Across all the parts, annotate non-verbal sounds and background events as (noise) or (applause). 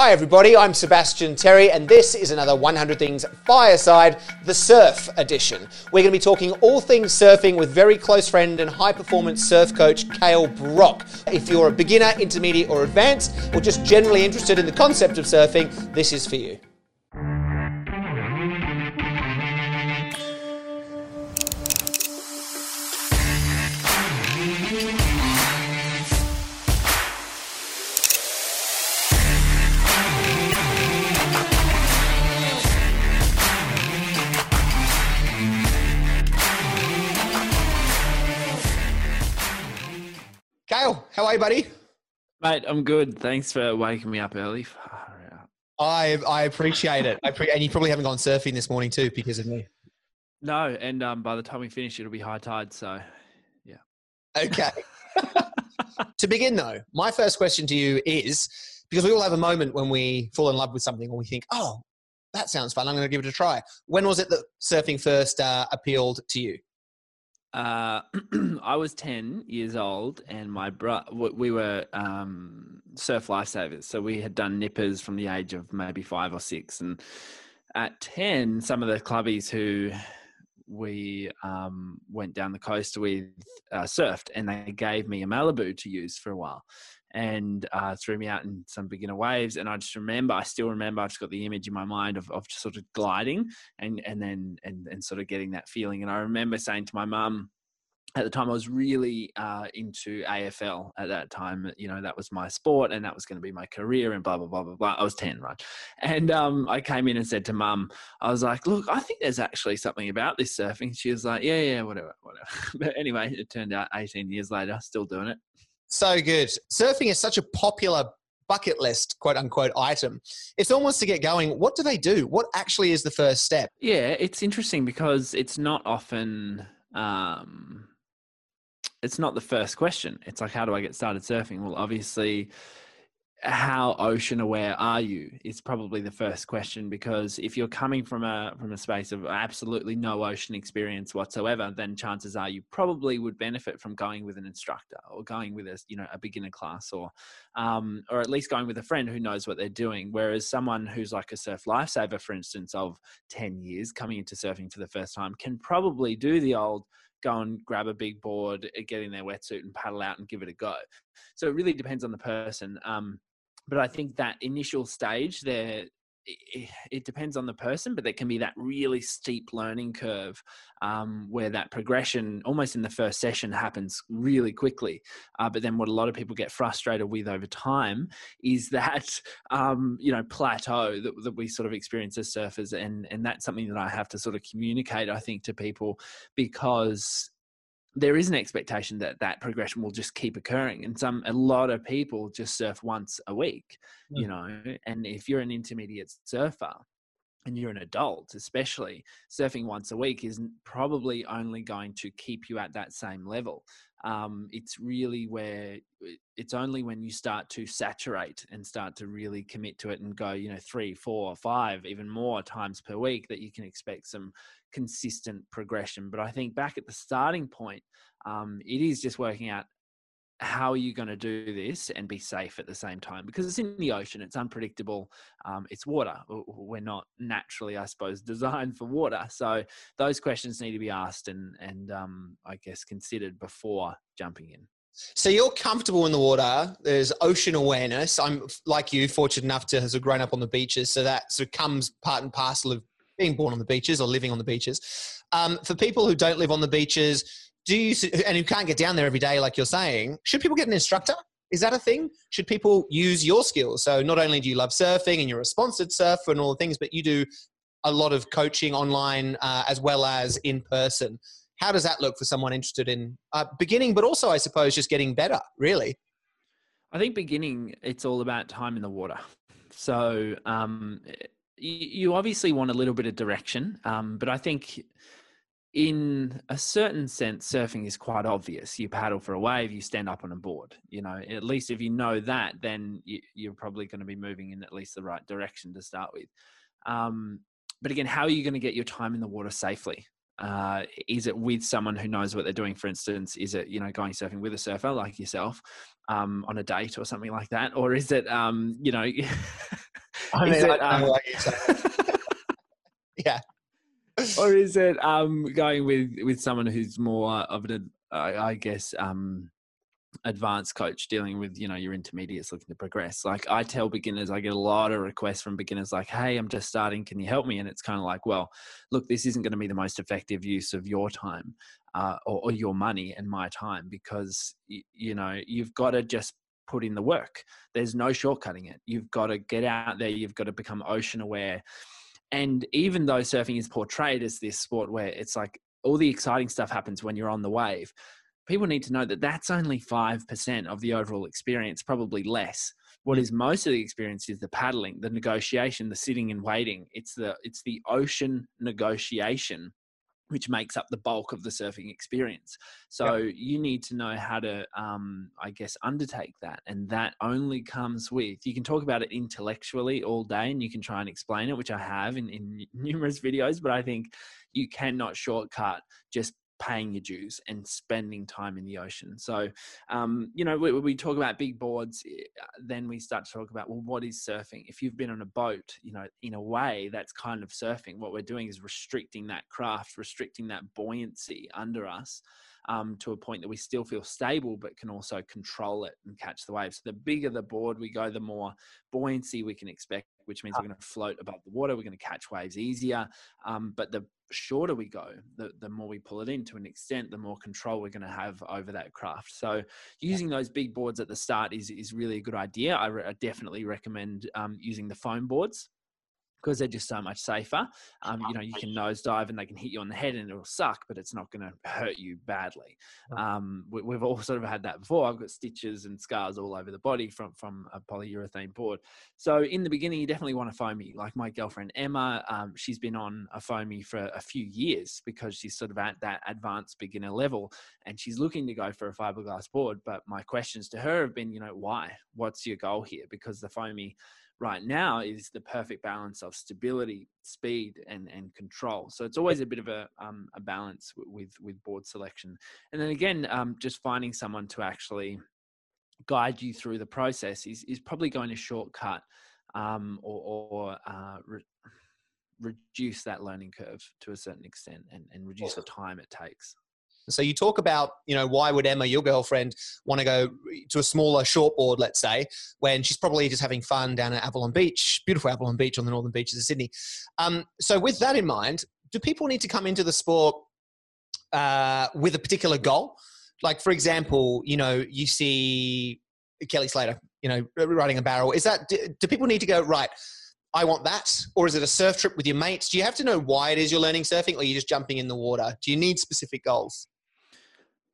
Hi, everybody. I'm Sebastian Terry, and this is another 100 Things Fireside, the Surf Edition. We're going to be talking all things surfing with very close friend and high performance surf coach, Kale Brock. If you're a beginner, intermediate, or advanced, or just generally interested in the concept of surfing, this is for you. How are you, buddy? Mate, I'm good. Thanks for waking me up early. (sighs) I I appreciate it. I pre- and you probably haven't gone surfing this morning too because of me. No, and um, by the time we finish, it'll be high tide. So, yeah. Okay. (laughs) to begin though, my first question to you is because we all have a moment when we fall in love with something or we think, oh, that sounds fun. I'm going to give it a try. When was it that surfing first uh, appealed to you? Uh, (clears throat) I was 10 years old, and my bro, we were um, surf lifesavers. So we had done nippers from the age of maybe five or six. And at 10, some of the clubbies who we um, went down the coast with uh, surfed, and they gave me a Malibu to use for a while and uh, threw me out in some beginner waves. And I just remember, I still remember, I've just got the image in my mind of, of just sort of gliding and, and then, and, and sort of getting that feeling. And I remember saying to my mum, at the time I was really uh, into AFL at that time. You know, that was my sport and that was going to be my career and blah, blah, blah, blah, blah. I was 10, right? And um, I came in and said to mum, I was like, look, I think there's actually something about this surfing. She was like, yeah, yeah, whatever, whatever. (laughs) but anyway, it turned out 18 years later, still doing it. So good. Surfing is such a popular bucket list, quote unquote, item. It's almost to get going. What do they do? What actually is the first step? Yeah, it's interesting because it's not often. Um, it's not the first question. It's like, how do I get started surfing? Well, obviously, how ocean aware are you is probably the first question because if you're coming from a from a space of absolutely no ocean experience whatsoever then chances are you probably would benefit from going with an instructor or going with a you know a beginner class or um, or at least going with a friend who knows what they're doing whereas someone who's like a surf lifesaver for instance of 10 years coming into surfing for the first time can probably do the old go and grab a big board, get in their wetsuit and paddle out and give it a go. So it really depends on the person. Um, but I think that initial stage there it depends on the person, but there can be that really steep learning curve um, where that progression, almost in the first session, happens really quickly. Uh, but then, what a lot of people get frustrated with over time is that (laughs) um, you know plateau that, that, we sort of experience as surfers, and and that's something that I have to sort of communicate, I think, to people because there is an expectation that that progression will just keep occurring and some a lot of people just surf once a week you mm. know and if you're an intermediate surfer and you're an adult especially surfing once a week is probably only going to keep you at that same level um, it's really where it's only when you start to saturate and start to really commit to it and go you know three four five even more times per week that you can expect some consistent progression. But I think back at the starting point, um, it is just working out how are you going to do this and be safe at the same time because it's in the ocean it's unpredictable um, it's water we're not naturally i suppose (laughs) designed for water so those questions need to be asked and and um, i guess considered before jumping in so you're comfortable in the water. There's ocean awareness. I'm like you, fortunate enough to have grown up on the beaches, so that sort of comes part and parcel of being born on the beaches or living on the beaches. Um, for people who don't live on the beaches, do you and who can't get down there every day, like you're saying, should people get an instructor? Is that a thing? Should people use your skills? So not only do you love surfing and you're a sponsored surfer and all the things, but you do a lot of coaching online uh, as well as in person. How does that look for someone interested in uh, beginning, but also I suppose just getting better? Really, I think beginning it's all about time in the water. So um, you obviously want a little bit of direction, um, but I think in a certain sense, surfing is quite obvious. You paddle for a wave, you stand up on a board. You know, at least if you know that, then you, are probably going to be moving in at least the right direction to start with. Um, but again, how are you going to get your time in the water safely? Uh, is it with someone who knows what they're doing? For instance, is it you know going surfing with a surfer like yourself um, on a date or something like that, or is it um, you know (laughs) I mean, it, I um, (laughs) (laughs) yeah. Or is it um, going with with someone who's more of an, I guess, um, advanced coach dealing with you know your intermediates looking to progress? Like i tell beginners i get a lot of requests from beginners like hey i'm just starting. Can you help me? And it's kind of like well look this isn't going to be the most effective use of your time uh, or, or, your money and my time because y- you know you've got to just put in the work. There's no shortcutting it. You've got to get out there. You've got to become ocean aware and even though surfing is portrayed as this sport where it's like all the exciting stuff happens when you're on the wave people need to know that that's only 5% of the overall experience, probably less. What mm. most of the experience is the paddling, the negotiation, the sitting and waiting. It's the it's the ocean negotiation which makes up the bulk of the surfing experience. So yep. you need to know how to, um, I guess, undertake that. And that only comes with, you can talk about it intellectually all day and you can try and explain it, which I have in, in (laughs) numerous videos, but I think you cannot shortcut just paying your dues and spending time in the ocean. So, um, you know, we talk about big boards, eh, then we start to talk about, well, what is surfing? If you've been on a boat, you know, in a way, that's kind of surfing. What we're doing is restricting that craft, restricting that buoyancy under us um, to a point that we still feel stable, but can also control it and catch the waves. So the bigger the board we go, the more buoyancy we can expect, which means we're going to float above the water. We're going to catch waves easier. Um, but the shorter we go, the, the more we pull it in to an extent, the more control we're going to have over that craft. So using those big boards at the start is, is really a good idea. I, re- I definitely recommend um, using the foam boards because they're just so much safer. Um, you know, you can nosedive and they can hit you on the head and it'll suck, but it's not going to hurt you badly. Um, we, have all sort of had that before. I've got stitches and scars all over the body from from a polyurethane board. So in the beginning, you definitely want a foamy. Like my girlfriend Emma, um, she's been on a foamy for a few years because she's sort of at that advanced beginner level, and she's looking to go for a fiberglass board. But my questions to her have been, you know, why? What's your goal here? Because the foamy right now is the perfect balance of stability, speed, and and control. So it's always a bit of a um, a balance with with board selection, and then again, um, just finding someone to actually guide you through the process is is probably going to shortcut um, or, or uh, re- reduce that learning curve to a certain extent and, and reduce the time it takes. So you talk about, you know, why would Emma, your girlfriend, want to go to a smaller shortboard, let's say, when she's probably just having fun down at Avalon Beach, beautiful Avalon Beach on the northern beaches of Sydney. Um, so with that in mind, do people need to come into the sport uh, with a particular goal? Like, for example, you know, you see Kelly Slater, you know, riding a barrel. Is that, do, do people need to go, right, I want that? Or is it a surf trip with your mates? Do you have to know why it is you're learning surfing or you're just jumping in the water? Do you need specific goals?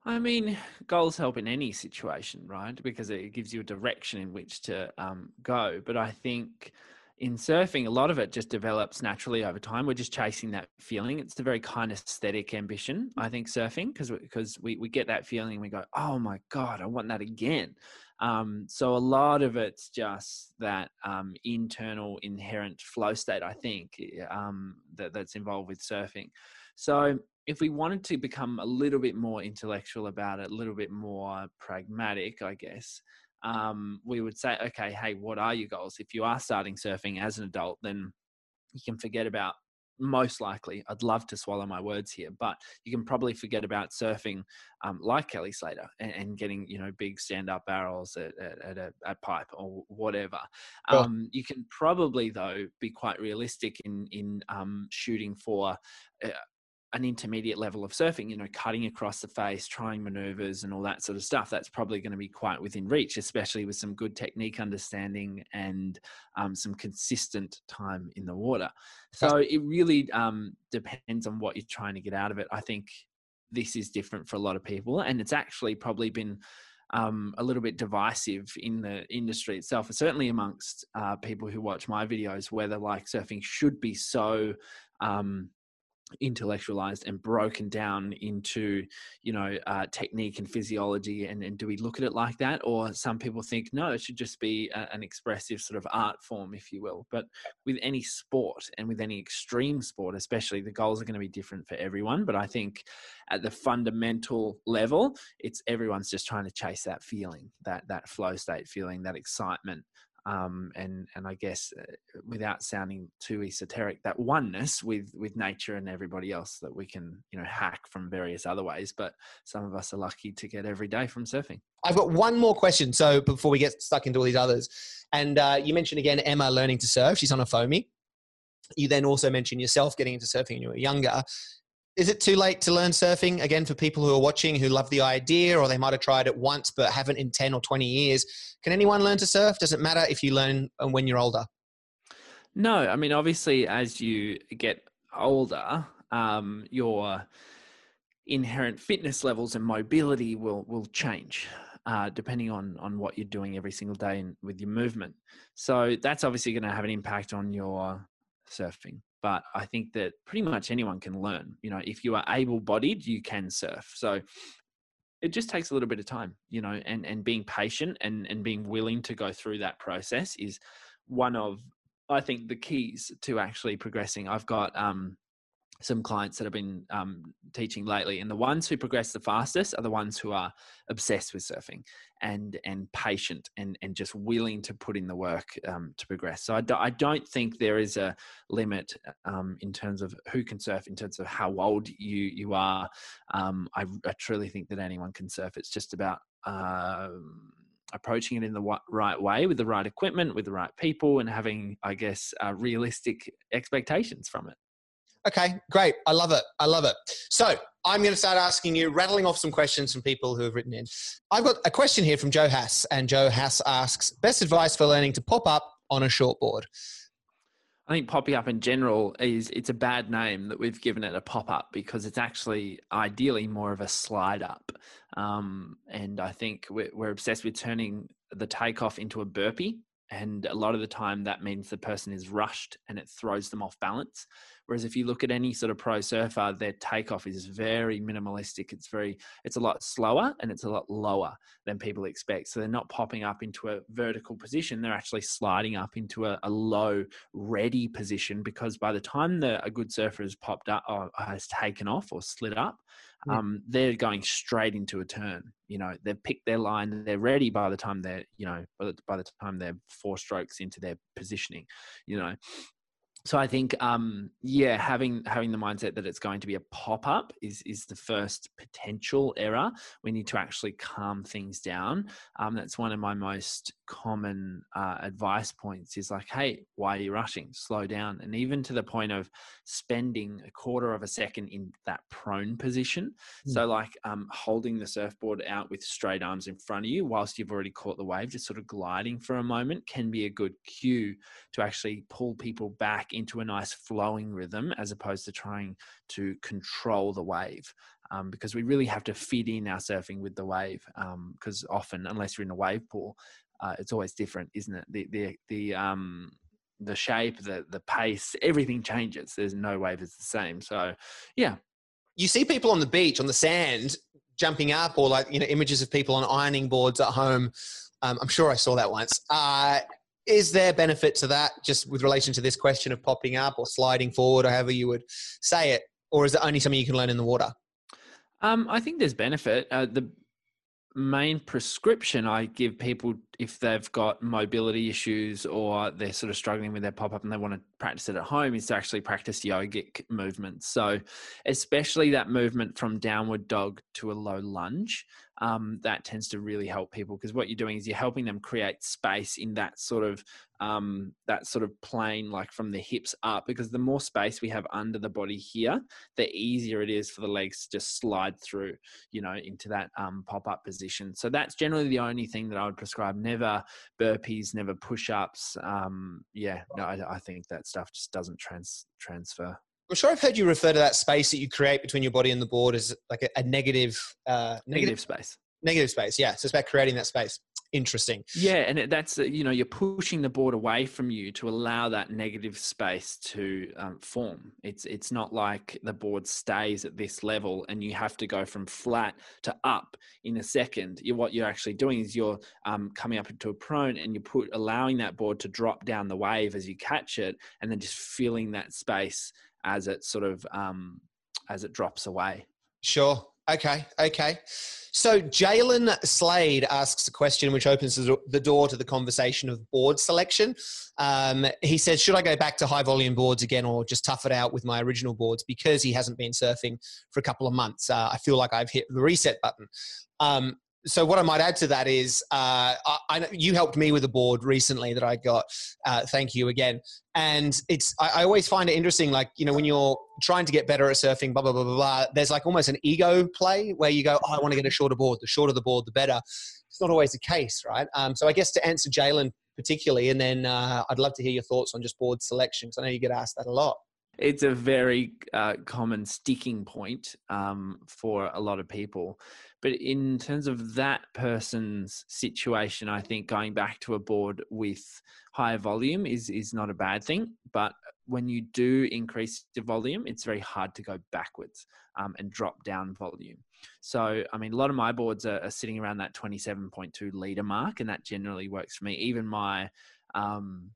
I mean, goals help in any situation, right? Because it gives you a direction in which to um, go. But I think in surfing, a lot of it just develops naturally over time. We're just chasing that feeling. It's a very kind of aesthetic ambition, I think, surfing, because because we, we get that feeling and we go, oh my God, I want that again. Um, so a lot of it's just that um, internal inherent flow state, I think, um, that, that's involved with surfing. So if we wanted to become a little bit more intellectual about it, a little bit more pragmatic, I guess, um, we would say, okay, hey, what are your goals? If you are starting surfing as an adult, then you can forget about most likely, I'd love to swallow my words here, but you can probably forget about surfing um, like Kelly Slater and, and, getting, you know, big stand up barrels at, at, at, a, at pipe or whatever. Um, you can probably, though, be quite realistic in, in um, shooting for uh, an intermediate level of surfing, you know, cutting across the face, trying maneuvers and all that sort of stuff, that's probably going to be quite within reach, especially with some good technique understanding and um, some consistent time in the water. So it really um, depends on what you're trying to get out of it. I think this is different for a lot of people, and it's actually probably been um, a little bit divisive in the industry itself, certainly amongst uh, people who watch my videos, whether like surfing should be so um, intellectualized and broken down into you know uh, technique and physiology and, and do we look at it like that? Or some people think no it should just be a, an expressive sort of art form if you will. But with any sport and with any extreme sport especially the goals are going to be different for everyone. But i think at the fundamental level it's everyone's just trying to chase that feeling that that flow state feeling that excitement um, and and I guess uh, without sounding too esoteric, that oneness with with nature and everybody else that we can you know hack from various other ways. But some of us are lucky to get every day from surfing. I've got one more question. So before we get stuck into all these others, and uh, you mentioned again Emma learning to surf. She's on a foamy. You then also mentioned yourself getting into surfing when you were younger is it too late to learn surfing? Again for people who are watching who love the idea or they might have tried it once but haven't in 10 or 20 years can anyone learn to surf? Does it matter if you learn uh, when you're older? No i mean obviously as you get older um, your inherent fitness levels and mobility will will change uh, depending on on what you're doing every single day and with your movement. So that's obviously going to have an impact on your surfing but I think that pretty much anyone can learn. You know, if you are able bodied, you can surf. So it just takes a little bit of time, you know, and, and being patient and, and being willing to go through that process is one of, I think, the keys to actually progressing. I've got um, some clients that have been um, teaching lately, and the ones who progress the fastest are the ones who are obsessed with surfing and and patient and and just willing to put in the work um, to progress. So I, do, I don't think there is a limit um, in terms of who can surf, in terms of how old you you are. Um, I, I, truly think that anyone can surf. It's just about um, approaching it in the right way with the right equipment, with the right people, and having, I guess, uh, realistic expectations from it. Okay, great. I love it. I love it. So I'm going to start asking you, rattling off some questions from people who have written in. I've got a question here from Joe Hass, and Joe Hass asks, best advice for learning to pop up on a shortboard? I think popping up in general is it's a bad name that we've given it a pop up because it's actually ideally more of a slide up. Um, and I think we're, we're obsessed with turning the takeoff into a burpee and a lot of the time that means the person is rushed and it throws them off balance whereas if you look at any sort of pro surfer their takeoff is very minimalistic. It's very it's a lot slower and it's a lot lower than people expect. So they're not popping up into a vertical position. They're actually sliding up into a, a low ready position because by the time the, a good surfer has popped up or has taken off or slid up um, they're going straight into a turn. You know, they've picked their line, they're ready by the time they're, you know, by the, by the time they're four strokes into their positioning, you know so I think, um, yeah, having having the mindset that it's going to be a pop up is is the first potential error. We need to actually calm things down. Um, that's one of my most common uh, advice points. Is like, hey, why are you rushing? Slow down, and even to the point of spending a quarter of a second in that prone position. Mm. So like um, holding the surfboard out with straight arms in front of you whilst you've already caught the wave, just sort of gliding for a moment can be a good cue to actually pull people back into a nice flowing rhythm as opposed to trying to control the wave. Um, because we really have to fit in our surfing with the wave. Because um, often, unless you're in a wave pool, uh, it's always different, isn't it? The the the um the shape, the the pace, everything changes. There's no wave is the same. So, yeah. You see people on the beach on the sand jumping up, or like you know images of people on ironing boards at home. Um, I'm sure I saw that once. Uh, is there benefit to that just with relation to this question of popping up or sliding forward or however you would say it or is it only something you can learn in the water um, i think there's benefit uh, the main prescription I give people if they've got mobility issues or they're sort of struggling with their pop up and they want to practice it at home is to actually practice yogic movements. So, especially that movement from downward dog to a low lunge, um, that tends to really help people because what you're doing is you're helping them create space in that sort of um, that sort of plane, like from the hips up. Because the more space we have under the body here, the easier it is for the legs to just slide through, you know, into that um, pop up position. So that's generally the only thing that I would prescribe. Never burpees, never push ups. Um, yeah, no, I, I think that stuff just doesn't trans transfer. I'm sure I've heard you refer to that space that you create between your body and the board as like a, a negative, uh, negative, negative space. Negative space, yeah. So it's about creating that space. Interesting. Yeah, and that's uh, you know you're pushing the board away from you to allow that negative space to um, form. It's it's not like the board stays at this level and you have to go from flat to up in a second. You, what you're actually doing is you're um, coming up into a prone and you put allowing that board to drop down the wave as you catch it, and then just filling that space as it sort of um, as it drops away. Sure. Okay, okay. So Jalen Slade asks a question which opens the door to the conversation of board selection. Um, he says, "Should I go back to high volume boards again, or just tough it out with my original boards because he hasn't been surfing for a couple of months? Uh, I feel like I've hit the reset button." Um, so what I might add to that is, uh, I, I, you helped me with a board recently that I got. Uh, thank you again. And it's I, I, always find it interesting, like you know, when you're trying to get better at surfing, blah blah blah blah blah. There's like almost an ego play where you go, oh, I want to get a shorter board. The shorter the board, the better. It's not always the case, right? Um, so I guess to answer Jalen particularly, and then uh, I'd love to hear your thoughts on just board selection because I know you get asked that a lot it's a very uh, common sticking point um, for a lot of people. But in terms of that person's situation, I think going back to a board with higher volume is is not a bad thing. But when you do increase the volume, it's very hard to go backwards um, and drop down volume. So, I mean, a lot of my boards are, are sitting around that 27.2 liter mark, and that generally works for me. Even my um,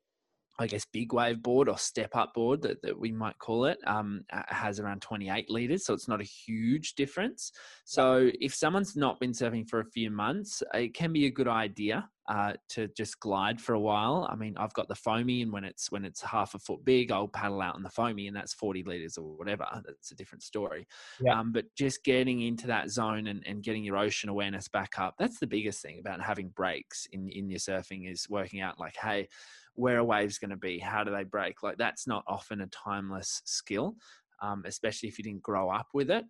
I guess big wave board or step up board that, that we might call it um, has around 28 liters, so it's not a huge difference. So if someone's not been surfing for a few months, it can be a good idea uh, to just glide for a while. I mean, I've got the foamy, and when it's when it's half a foot big, I'll paddle out on the foamy, and that's 40 liters or whatever. That's a different story. Yeah. Um, but just getting into that zone and, and getting your ocean awareness back up, that's the biggest thing about having breaks in in your surfing is working out like, hey where a wave's going to be, how do they break? Like that's not often a timeless skill, um, especially if you didn't grow up with it.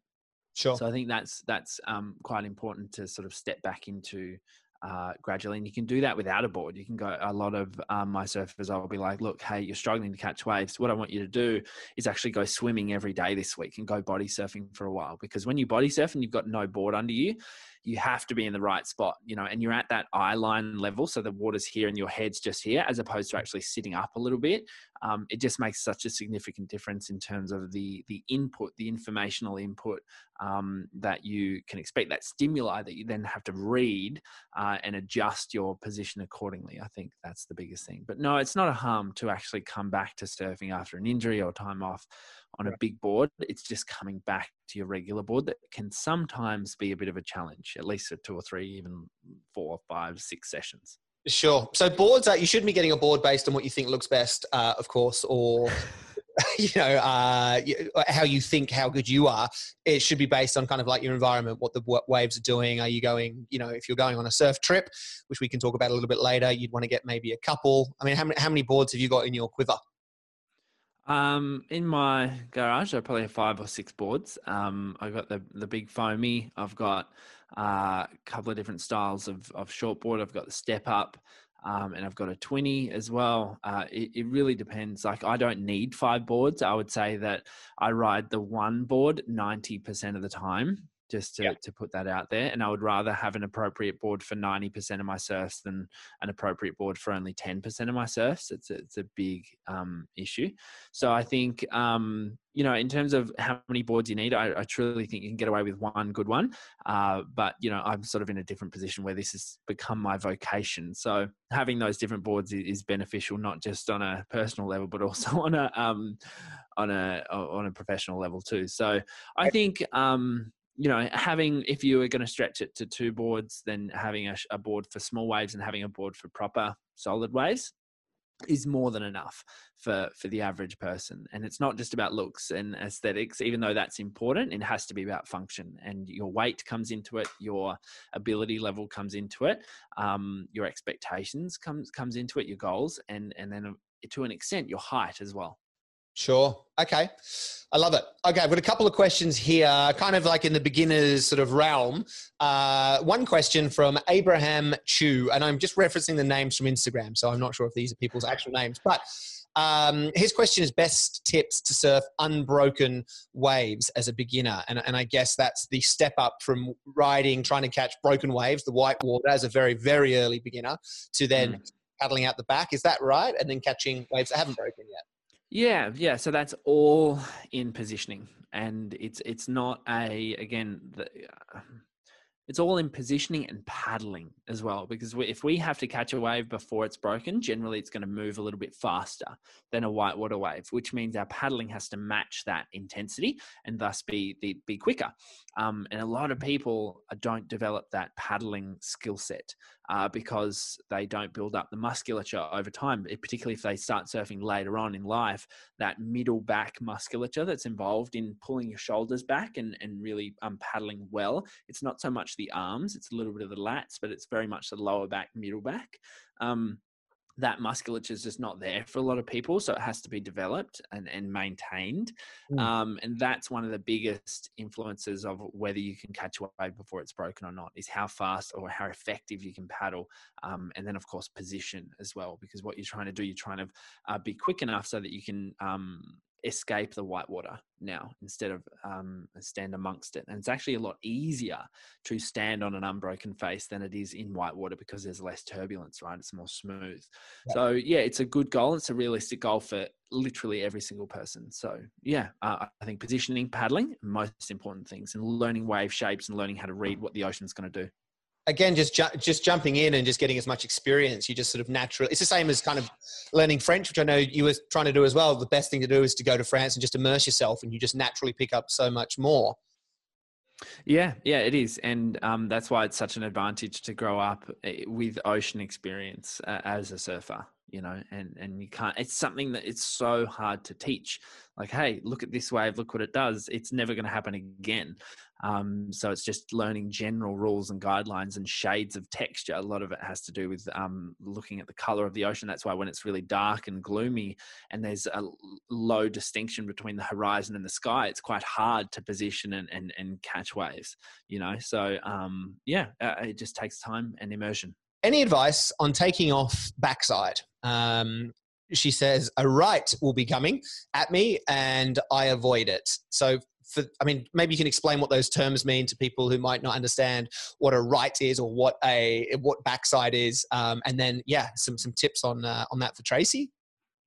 Sure. So I think that's that's um, quite important to sort of step back into uh, gradually, and you can do that without a board. You can go. A lot of um, my surfers, I'll be like, "Look, hey, you're struggling to catch waves. What I want you to do is actually go swimming every day this week and go body surfing for a while. Because when you body surf and you've got no board under you, you have to be in the right spot, you know, and you're at that eye line level. So the water's here and your head's just here, as opposed to actually sitting up a little bit. Um, it just makes such a significant difference in terms of the the input, the informational input um, that you can expect, that stimuli that you then have to read uh, and adjust your position accordingly. I think that's the biggest thing. But no, it's not a harm to actually come back to surfing after an injury or time off on a big board. It's just coming back to your regular board that can sometimes be a bit of a challenge, at least for two or three, even four, five, six sessions. Sure. So boards, uh, you shouldn't be getting a board based on what you think looks best, uh, of course, or (laughs) (laughs) you know uh, how you think how good you are. It should be based on kind of like your environment, what the waves are doing. Are you going? You know, if you're going on a surf trip, which we can talk about a little bit later, you'd want to get maybe a couple. I mean, how many, how many boards have you got in your quiver? Um, in my garage, I probably have five or six boards. Um, I've got the the big foamy. I've got uh, a couple of different styles of of shortboard. I've got the step up, um, and I've got a twenty as well. Uh, it, it really depends. Like I don't need five boards. I would say that I ride the one board ninety percent of the time just to, to put that out there. And I would rather have an appropriate board for 90% of my surfs than an appropriate board for only 10% of my surfs. It's a, it's a big um, issue. So I think, um, you know, in terms of how many boards you need, I, I truly think you can get away with one good one. Uh, but, you know, I'm sort of in a different position where this has become my vocation. So having those different boards is, is beneficial, not just on a personal level, but also (laughs) on a, um, on a, on a professional level too. So I think, um, you know, having if you were going to stretch it to two boards, then having a, a, board for small waves and having a board for proper solid waves is more than enough for for the average person. And it's not just about looks and aesthetics, even though that's important. It has to be about function, and your weight comes into it, your ability level comes into it, um, your expectations comes comes into it, your goals, and and then uh, to an extent your height as well. Sure. Okay. I love it. Okay. I've got a couple of questions here, kind of like in the beginner's sort of realm. Uh, one question from Abraham Chu, and I'm just referencing the names from Instagram, so I'm not sure if these are people's actual names, but um, his question is best tips to surf unbroken waves as a beginner. And, and I guess that's the step up from riding, trying to catch broken waves, the white water as a very, very early beginner, to then mm. paddling out the back. Is that right? And then catching waves that haven't broken yet. Yeah, yeah. So that's all in positioning, and it's it's not a again. The, uh, it's all in positioning and paddling as well. Because we, if we have to catch a wave before it's broken, generally it's going to move a little bit faster than a whitewater wave, which means our paddling has to match that intensity and thus be be, be quicker. Um, and a lot of people don't develop that paddling skill set uh, because they don't build up the musculature over time, particularly if they start surfing later on in life. That middle back musculature that's involved in pulling your shoulders back and, and really um, paddling well. It's not so much the arms, it's a little bit of the lats, but it's very much the lower back, middle back. Um, that musculature is just not there for a lot of people so it has to be developed and, and maintained mm. um, and that's one of the biggest influences of whether you can catch a wave before it's broken or not is how fast or how effective you can paddle um, and then of course position as well because what you're trying to do you're trying to uh, be quick enough so that you can um, escape the white water now instead of um, stand amongst it. And it's actually a lot easier to stand on an unbroken face than it is in white water because there's less turbulence, right? It's more smooth. Yeah. So, yeah, it's a good goal. It's a realistic goal for literally every single person. So, yeah, uh, I think positioning, paddling, most important things, and learning wave shapes and learning how to read what the ocean's going to do again just ju- just jumping in and just getting as much experience you just sort of naturally it's the same as kind of learning french which i know you were trying to do as well. The best thing to do is to go to france and just immerse yourself and you just naturally pick up so much more. Yeah yeah it is. And um, that's why it's such an advantage to grow up eh, with ocean experience uh, as a surfer you know and and you can't it's something that it's so hard to teach. Like hey look at this wave look what it does it's never going to happen again. Um, so it's just learning general rules and guidelines and shades of texture. A lot of it has to do with um, looking at the color of the ocean. That's why when it's really dark and gloomy and there's a low distinction between the horizon and the sky it's quite hard to position and and, and catch waves you know? So um, yeah uh, it just takes time and immersion any advice on taking off backside? Um, she says a right will be coming at me and I avoid it. So for, I mean, maybe you can explain what those terms mean to people who might not understand what a right is or what a what backside is, um, and then yeah, some some tips on uh, on that for Tracy.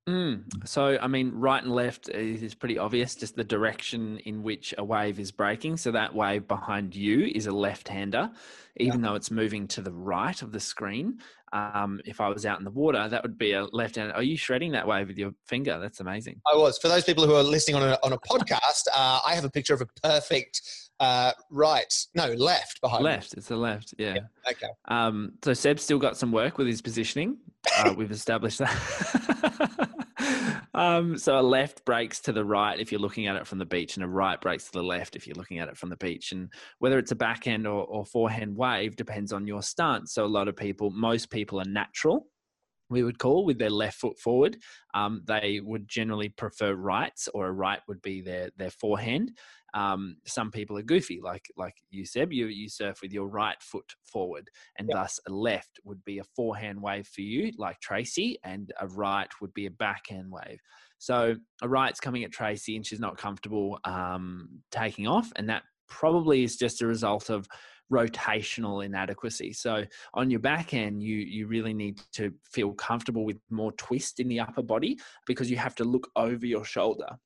Mm. So, I mean, right and left is pretty obvious, just the direction in which a wave is breaking. So, that wave behind you is a left hander, even yeah. though it's moving to the right of the screen. Um, if I was out in the water, that would be a left hander. Are you shredding that wave with your finger? That's amazing. I was. For those people who are listening on a, on a podcast, uh, I have a picture of a perfect uh, right, no, left behind. Left, me. it's the left, yeah. yeah. Okay. Um, so Seb's still got some work with his positioning. Uh, we've established that. (laughs) um, so a left breaks to the right if you're looking at it from the beach, and a right breaks to the left if you're looking at it from the beach. And whether it's a backhand or, or forehand wave depends on your stance. So a lot of people, most people are natural we would call with their left foot forward. Um, they would generally prefer rights, or a right would be their their forehand. Um, some people are goofy, like like you said, you you surf with your right foot forward, and yep. thus a left would be a forehand wave for you, like Tracy, and a right would be a backhand wave. So a right's coming at Tracy, and she's not comfortable um, taking off, and that probably is just a result of rotational inadequacy. So on your backhand, you you really need to feel comfortable with more twist in the upper body because you have to look over your shoulder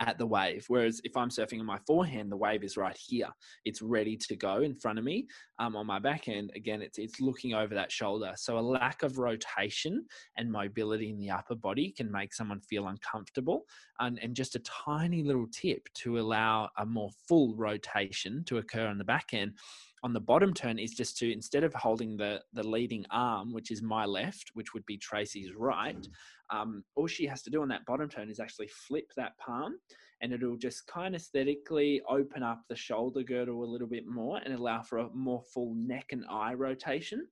at the wave. Whereas if I'm surfing on my forehand, the wave is right here. It's ready to go in front of me. Um, on my backhand, again, it's it's looking over that shoulder. So a lack of rotation and mobility in the upper body can make someone feel uncomfortable. And, and just a tiny little tip to allow a more full rotation to occur on the backhand on the bottom turn is just to instead of holding the the leading arm, which is my left, which would be Tracy's right, um, all she has to do on that bottom turn is actually flip that palm, and it'll just kind of aesthetically open up the shoulder girdle a little bit more and allow for a more full neck and eye rotation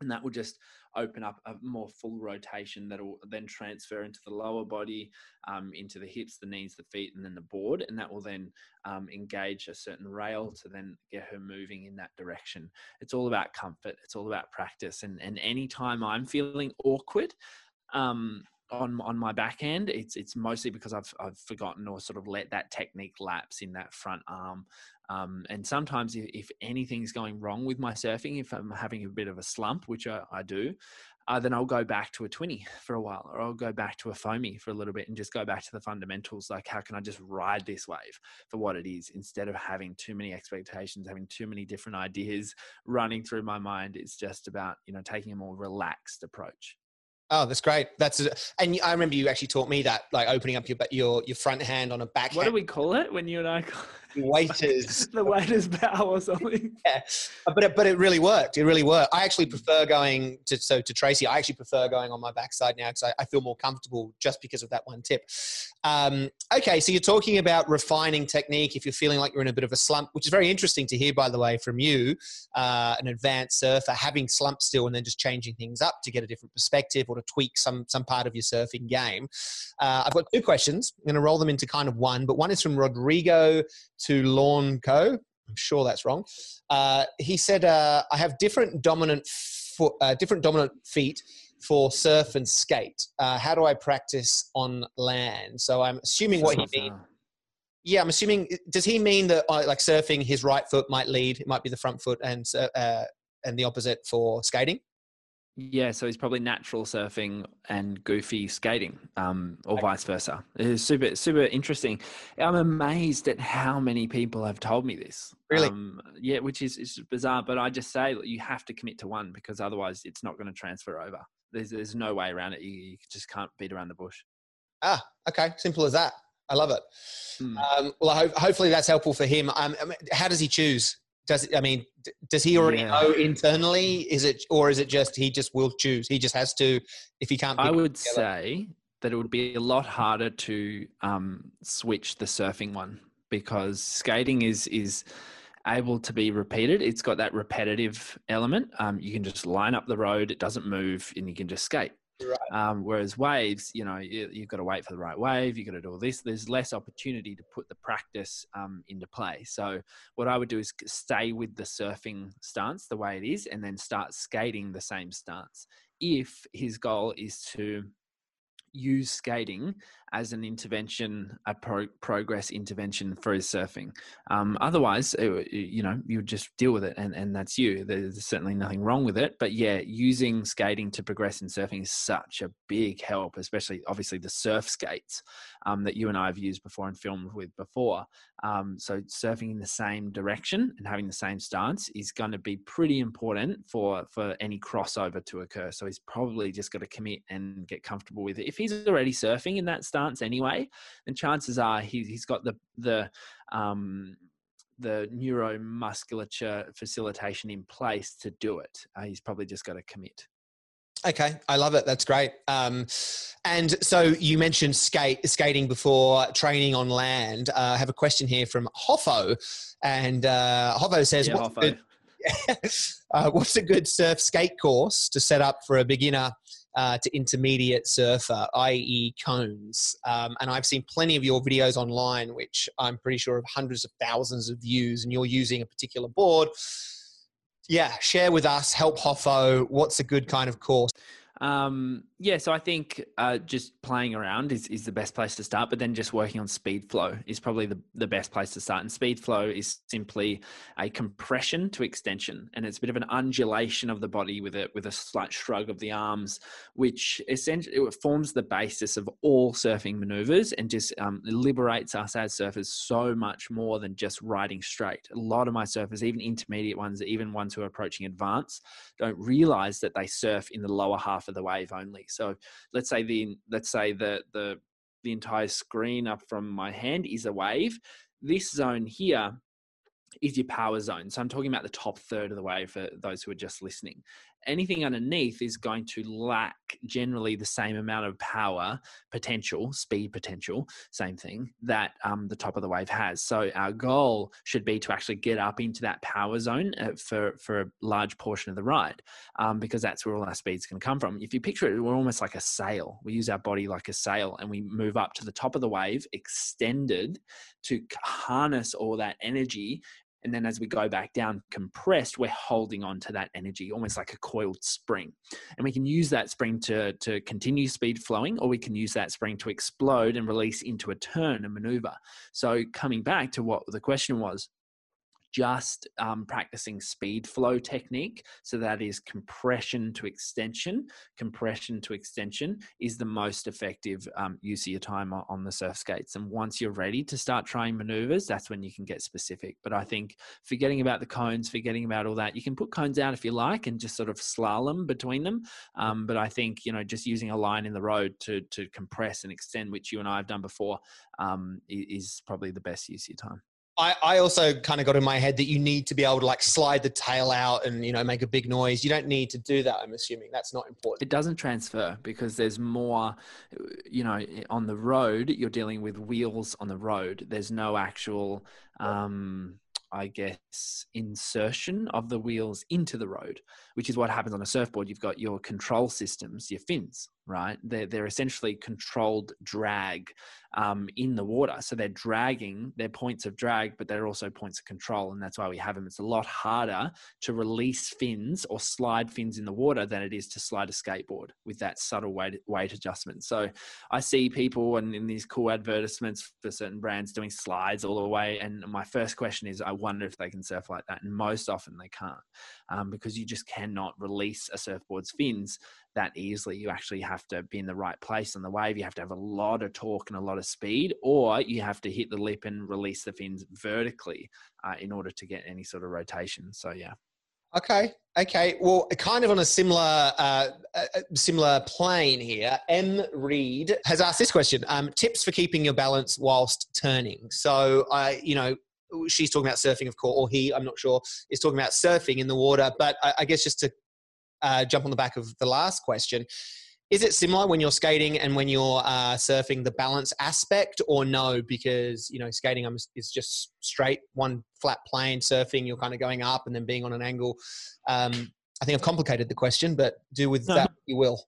and that will just open up a more full rotation that will then transfer into the lower body, um, into the hips, the knees, the feet, and then the board. And that will then um, engage a certain rail to then get her moving in that direction. It's all about comfort. It's all about practice. And, and anytime I'm feeling awkward, um, on on my backhand, it's it's mostly because I've I've forgotten or sort of let that technique lapse in that front arm. Um, and sometimes, if, if, anything's going wrong with my surfing, if I'm having a bit of a slump, which I, I do, uh, then I'll go back to a 20 (laughs) for a while, or I'll go back to a foamy for a little bit and just go back to the fundamentals. Like, how can I just ride this wave for what it is instead of having too many expectations, having too many different (laughs) ideas running through my mind? It's just about, you know, taking a more relaxed approach. Oh, that's great. That's and I remember you actually taught me that, like opening up your your your front hand on a back. What do we call it when you and I? Waiter's (laughs) the waiter's bow or something. (laughs) Yeah, but it, but it really worked. It really worked. I actually prefer going to so to Tracy. I actually prefer going on my backside now because I, I, feel more comfortable just because of that one tip. Um, okay, so you're talking about refining technique if you're feeling like you're in a bit of a slump, which is very interesting to hear, by the way, from you, uh, an advanced surfer, having slump still and then just changing things up to get a different perspective or to tweak some some part of your surfing game. Uh, I've got two questions. I'm going to roll them into kind of one, but one is from Rodrigo to Lawn Co. I'm sure that's wrong. Uh, he said, uh, "I have different dominant foot, uh, different dominant feet for surf and skate. Uh, how do I practice on land?" So I'm assuming what he means. Yeah, I'm assuming. Does he mean that uh, like surfing, his right foot might lead? It might be the front foot, and uh, and the opposite for skating. Yeah, so he's probably natural surfing and goofy skating, um, or vice versa. It's super, super interesting. I'm amazed at how many people have told me this. Really? Um, yeah, which is, is bizarre. But I just say that you have to commit to one because otherwise it's not going to transfer over. There's, there's no way around it. You, you, just can't beat around the bush. Ah, okay. Simple as that. I love it. Mm. Um, well, ho- hopefully that's helpful for him. Um, how does he choose? Does I mean does he already yeah. know internally? Is it or is it just he just will choose he just has to if he can't I would say that it would be a lot harder to um, switch the surfing one because skating is is able to be repeated. It's got that repetitive element. Um, you can just line up the road it doesn't move and you can just skate Right. Um, whereas waves, you know, you, have got to wait for the right wave. You've got to do all this. There's less opportunity to put the practice um, into play. So what I would do is stay with the surfing stance the way it is, and then start skating the same stance. If his goal is to use skating as an intervention, a pro- progress intervention for his surfing. Um, otherwise, it, you know, you would just deal with it, and, and that's you. There's certainly nothing wrong with it. But yeah, using skating to progress in surfing is such a big help, especially obviously the surf skates um, that you and I have used before and filmed with before. Um, so surfing in the same direction and having the same stance is going to be pretty important for for any crossover to occur. So he's probably just got to commit and get comfortable with it. If he's already surfing in that stance anyway, then chances are he, he's got the the um, the neuromusculature facilitation in place to do it. Uh, he's probably just got to commit. Okay, I love it. That's great. Um, and so you mentioned skate skating before training on land. Uh, I have a question here from Hoffo, and uh, Hoffo says, yeah, what's, Hoffo. Good, (laughs) uh, "What's a good surf skate course to set up for a beginner uh, to intermediate surfer, i.e., cones?" Um, and I've seen plenty of your videos online, which I'm pretty sure have hundreds of thousands of views, and you're using a particular board yeah, share with us, help Hoffo. What's a good kind of course? Um, yeah, so I think uh, just playing around is, is the best place to start, but then just working on speed flow is probably the, the best place to start. And speed flow is simply a compression to extension, and it's a bit of an undulation of the body with a with a slight shrug of the arms, which essentially forms the basis of all surfing maneuvers and just um, liberates us as surfers so much more than just riding straight. A lot of my surfers, even intermediate ones, even ones who are approaching advanced, don't realize that they surf in the lower half of the wave only. So let's say the let's say the the the entire screen up from my hand is a wave. This zone here is your power zone. So I'm talking about the top third of the wave for those who are just listening anything underneath is going to lack generally the same amount of power potential, speed potential, same thing that um, the top of the wave has. So our goal should be to actually get up into that power zone uh, for for a large portion of the ride, um, because that's where all our speed's going to come from. If you picture it, we're almost like a sail. We use our body like a sail, and we move up to the top of the wave, extended to harness all that energy and then as we go back down compressed, we're holding on to that energy almost like a coiled spring. And we can use that spring to, to continue speed flowing, or we can use that spring to explode and release into a turn and maneuver. So, coming back to what the question was, just um, practicing speed flow technique. So that is compression to extension. Compression to extension is the most effective um, use of your time on the surf skates. And once you're ready to start trying maneuvers, that's when you can get specific. But I think forgetting about the cones, forgetting about all that, you can put cones out if you like and just sort of slalom between them. Um, but I think you know just using a line in the road to to compress and extend, which you and I have done before, um, is probably the best use of your time. I, I also kind of got in my head that you need to be able to like slide the tail out and you know make a big noise. You don't need to do that. I'm assuming that's not important. It doesn't transfer because there's more, you know, on the road. You're dealing with wheels on the road. There's no actual um, I guess, insertion of the wheels into the road, which is what happens on a surfboard. You've got your control systems, your fins, right? They're, they're essentially controlled drag um, in the water. So they're dragging, they're points of drag, but they're also points of control. And that's why we have them. It's a lot harder to release fins or slide fins in the water than it is to slide a skateboard with that subtle weight, weight adjustment. So I see people and in these cool advertisements for certain brands doing slides all the way. And my first question is, I wonder if they can surf like that. And most often they can't um, because you just cannot release a surfboard's fins that easily. You actually have to be in the right place on the wave. You have to have a lot of torque and a lot of speed, or you have to hit the lip and release the fins vertically uh, in order to get any sort of rotation. So, yeah. Okay. Okay. Well, kind of on a similar uh, similar plane here. M. Reed has asked this question: um, Tips for keeping your balance whilst turning. So, I, you know, she's talking about surfing, of course, or he, I'm not sure, is talking about surfing in the water. But I, I guess just to uh, jump on the back of the last question. Is it similar when you're skating and when you're uh, surfing the balance aspect, or no? Because you know, skating is just straight one flat plane. Surfing, you're kind of going up and then being on an angle. Um, I think I've complicated the question, but do with no. that you will.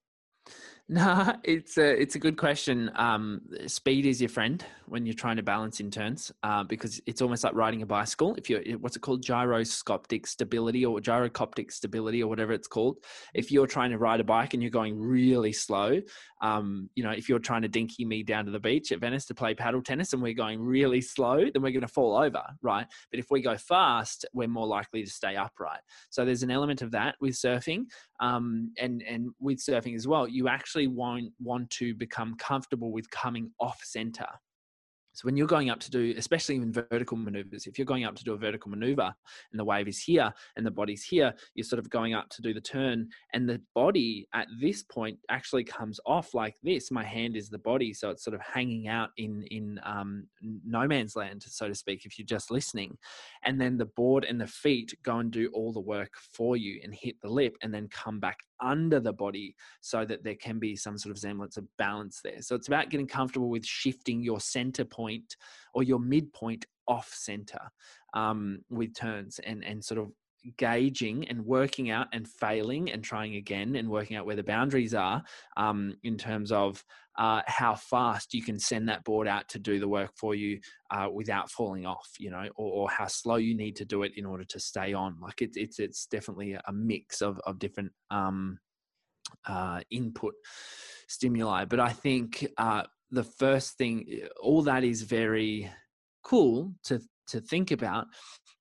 No, it's a it's a good question. Um, speed is your friend when you're trying to balance in turns, uh, because it's almost like riding a bicycle. If you're what's it called, gyroscopic stability or gyrocoptic stability or whatever it's called. If you're trying to ride a bike and you're going really slow, um, you know, if you're trying to dinky me down to the beach at Venice to play paddle tennis and we're going really slow, then we're going to fall over, right? But if we go fast, we're more likely to stay upright. So there's an element of that with surfing, um, and and with surfing as well. You actually actually won't want to become comfortable with coming off center. So when you're going up to do, especially in vertical maneuvers, if you're going up to do a vertical maneuver and the wave is here and the body's here, you're sort of going up to do the turn and the body at this point actually comes off like this. My hand is the body, so it's sort of hanging out in in um, no man's land, so to speak, if you're just listening. And then the board and the feet go and do all the work for you and hit the lip and then come back under the body so that there can be some sort of semblance of balance there. So it's about getting comfortable with shifting your center point or your midpoint off center um, with turns and, and sort of gauging and working out and failing and trying again and working out where the boundaries are um, in terms of uh, how fast you can send that board out to do the work for you uh, without falling off, you know, or, or, how slow you need to do it in order to stay on. Like it's it's it's definitely a mix of of different um, uh, input stimuli. But I think uh, the first thing, all that is very cool to to think about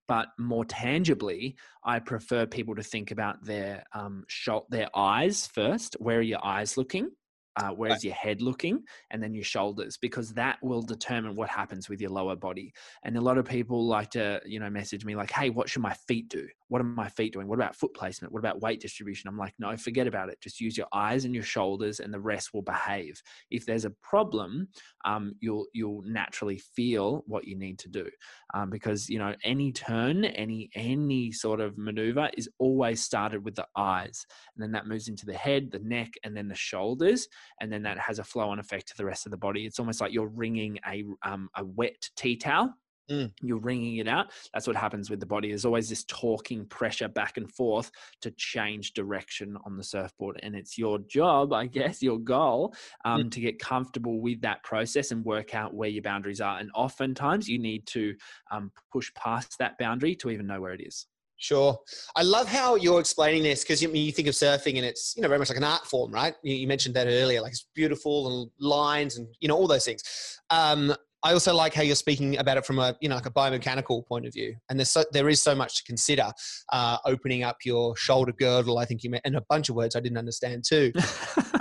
but more tangibly, I prefer people to think about their um, shot, their eyes first. Where are your eyes looking? Uh, where's right. your head looking and then your shoulders? Because that will determine what happens with your lower body. And a lot of people like to you know message me like hey what should my feet do? What are my feet doing? What about foot placement? What about weight distribution? I'm like no forget about it. Just use your eyes and your shoulders and the rest will behave. If there's a problem um, you'll you'll naturally feel what you need to do. Um, because you know any turn any any sort of maneuver is always started with the eyes. And then that moves into the head the neck and then the shoulders and then that has a flow on effect to the rest of the body. It's almost like you're wringing a um, a wet tea towel. Mm. You're wringing it out. That's what happens with the body. There's always this talking pressure back and forth to change direction on the surfboard. And it's your job, I guess, your goal um, mm. to get comfortable with that process and work out where your boundaries are. And oftentimes you need to um, push past that boundary to even know where it is. Sure. I love how you're explaining this because you, mean you think of surfing and it's, you know, very much like an art form, right? You, you mentioned that earlier, like it's beautiful and lines and, you know, all those things. Um, I also like how you're speaking about it from a you know like a biomechanical point of view, and there's so, there is so much to consider. Uh, opening up your shoulder girdle, I think you meant, and a bunch of words I didn't understand too. (laughs)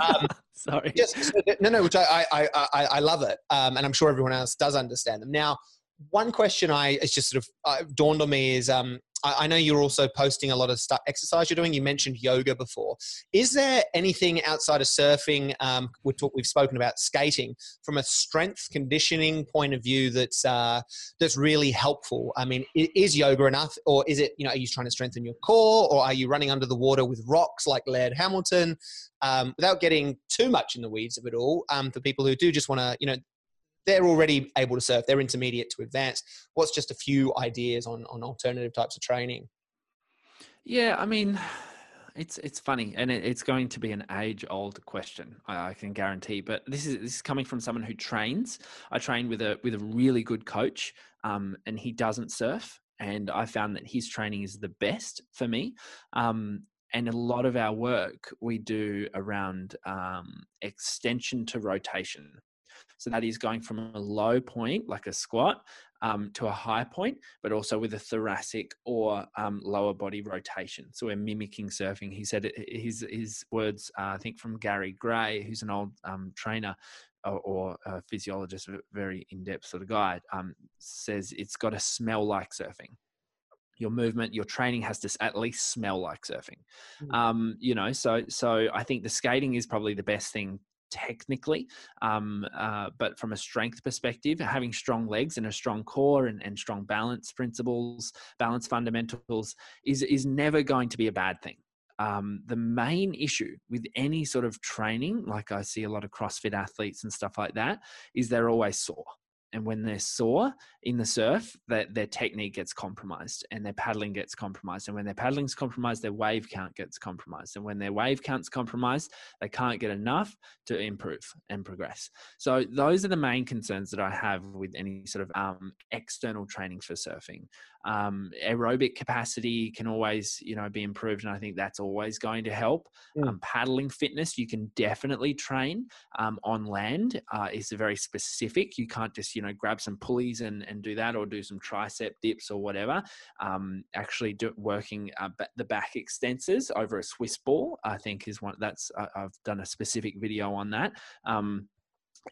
Um, (laughs) Sorry. Just, no, no, which I I, I, I love it, um, and I'm sure everyone else does understand them. Now, one question I it's just sort of uh, dawned on me is um, I, know you're also posting a lot of stuff, exercise you're doing. You mentioned yoga before. Is there anything outside of surfing? Um, we we've spoken about skating from a strength conditioning point of view. That's uh, that's really helpful. I mean, is yoga enough, or is it? You know, are you trying to strengthen your core, or are you running under the water with rocks like Laird Hamilton? Um, without getting too much in the weeds of it all, um, for people who do just want to, you know, they're already able to surf. They're intermediate to advanced. What's just a few ideas on on alternative types of training? Yeah, I mean, it's it's funny, and it, it's going to be an age old question. I, I, can guarantee. But this is this is coming from someone who trains. I train with a with a really good coach, um, and he doesn't surf. And I found that his training is the best for me. Um, and a lot of our work we do around um, extension to rotation. So that is going from a low point, like a squat, um, to a high point, but also with a thoracic or um, lower body rotation. So we're mimicking surfing. He said his his words, uh, I think, from Gary Gray, who's an old um, trainer or, or, a physiologist, a very in depth sort of guide, um, says it's got to smell like surfing your movement your training has to at least smell like surfing mm. um, you know so so i think the skating is probably the best thing technically. Um, uh, but from a strength perspective, having strong legs and a strong core and, and strong balance principles, balance fundamentals is, is never going to be a bad thing. Um, the main issue with any sort of training, like I see a lot of CrossFit athletes and stuff like that, is they're always sore and when they're sore in the surf, that their technique gets compromised and their paddling gets compromised. And when their paddling's compromised, their wave count gets compromised. And when their wave count's compromised, they can't get enough to improve and progress. So those are the main concerns that I have with any sort of um, external training for surfing. Um, aerobic capacity can always, you know, be improved, and I think that's always going to help. Mm. Um, paddling fitness, you can definitely train um, on land. Uh, it's very specific. You can't just, you know, grab some pulleys and, and do that, or do some tricep dips or whatever. Um, actually, do, working uh, the back extensors over a Swiss ball, I think, is one that's I've done a specific video on that. Um,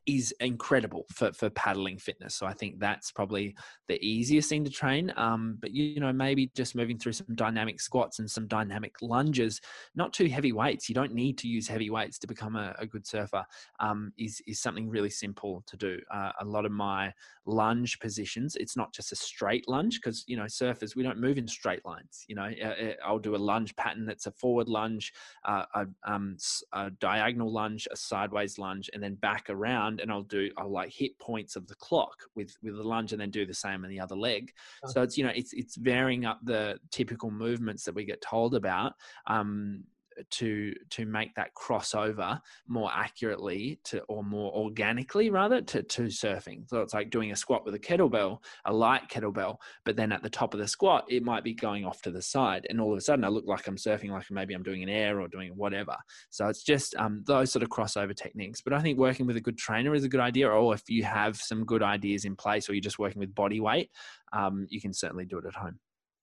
is incredible for, for paddling fitness. So I think that's probably the easiest thing to train. Um, but you know, maybe just moving through some dynamic squats and some dynamic lunges, not too heavy weights. You don't need to use heavy weights to become a, a good surfer. Um, is is something really simple to do. Uh, a lot of my lunge positions, it's not just a straight lunge because you know surfers we don't move in straight lines. You know, uh, uh, I'll do a lunge pattern that's a forward lunge, uh, a, um, a diagonal lunge, a sideways lunge, and then back around and I'll do I'll like hit points of the clock with with the lunge and then do the same in the other leg. Okay. So it's you know it's it's varying up the typical movements that we get told about. Um, to to make that crossover more accurately to or more organically rather to, to surfing. So it's like doing a squat with a kettlebell a light kettlebell but then at the top of the squat it might be going off to the side and all of a sudden i look like i'm surfing like maybe i'm doing an air or doing whatever. So it's just um, those sort of crossover techniques. But i think working with a good trainer is a good idea or if you have some good ideas in place or you're just working with body weight um, you can certainly do it at home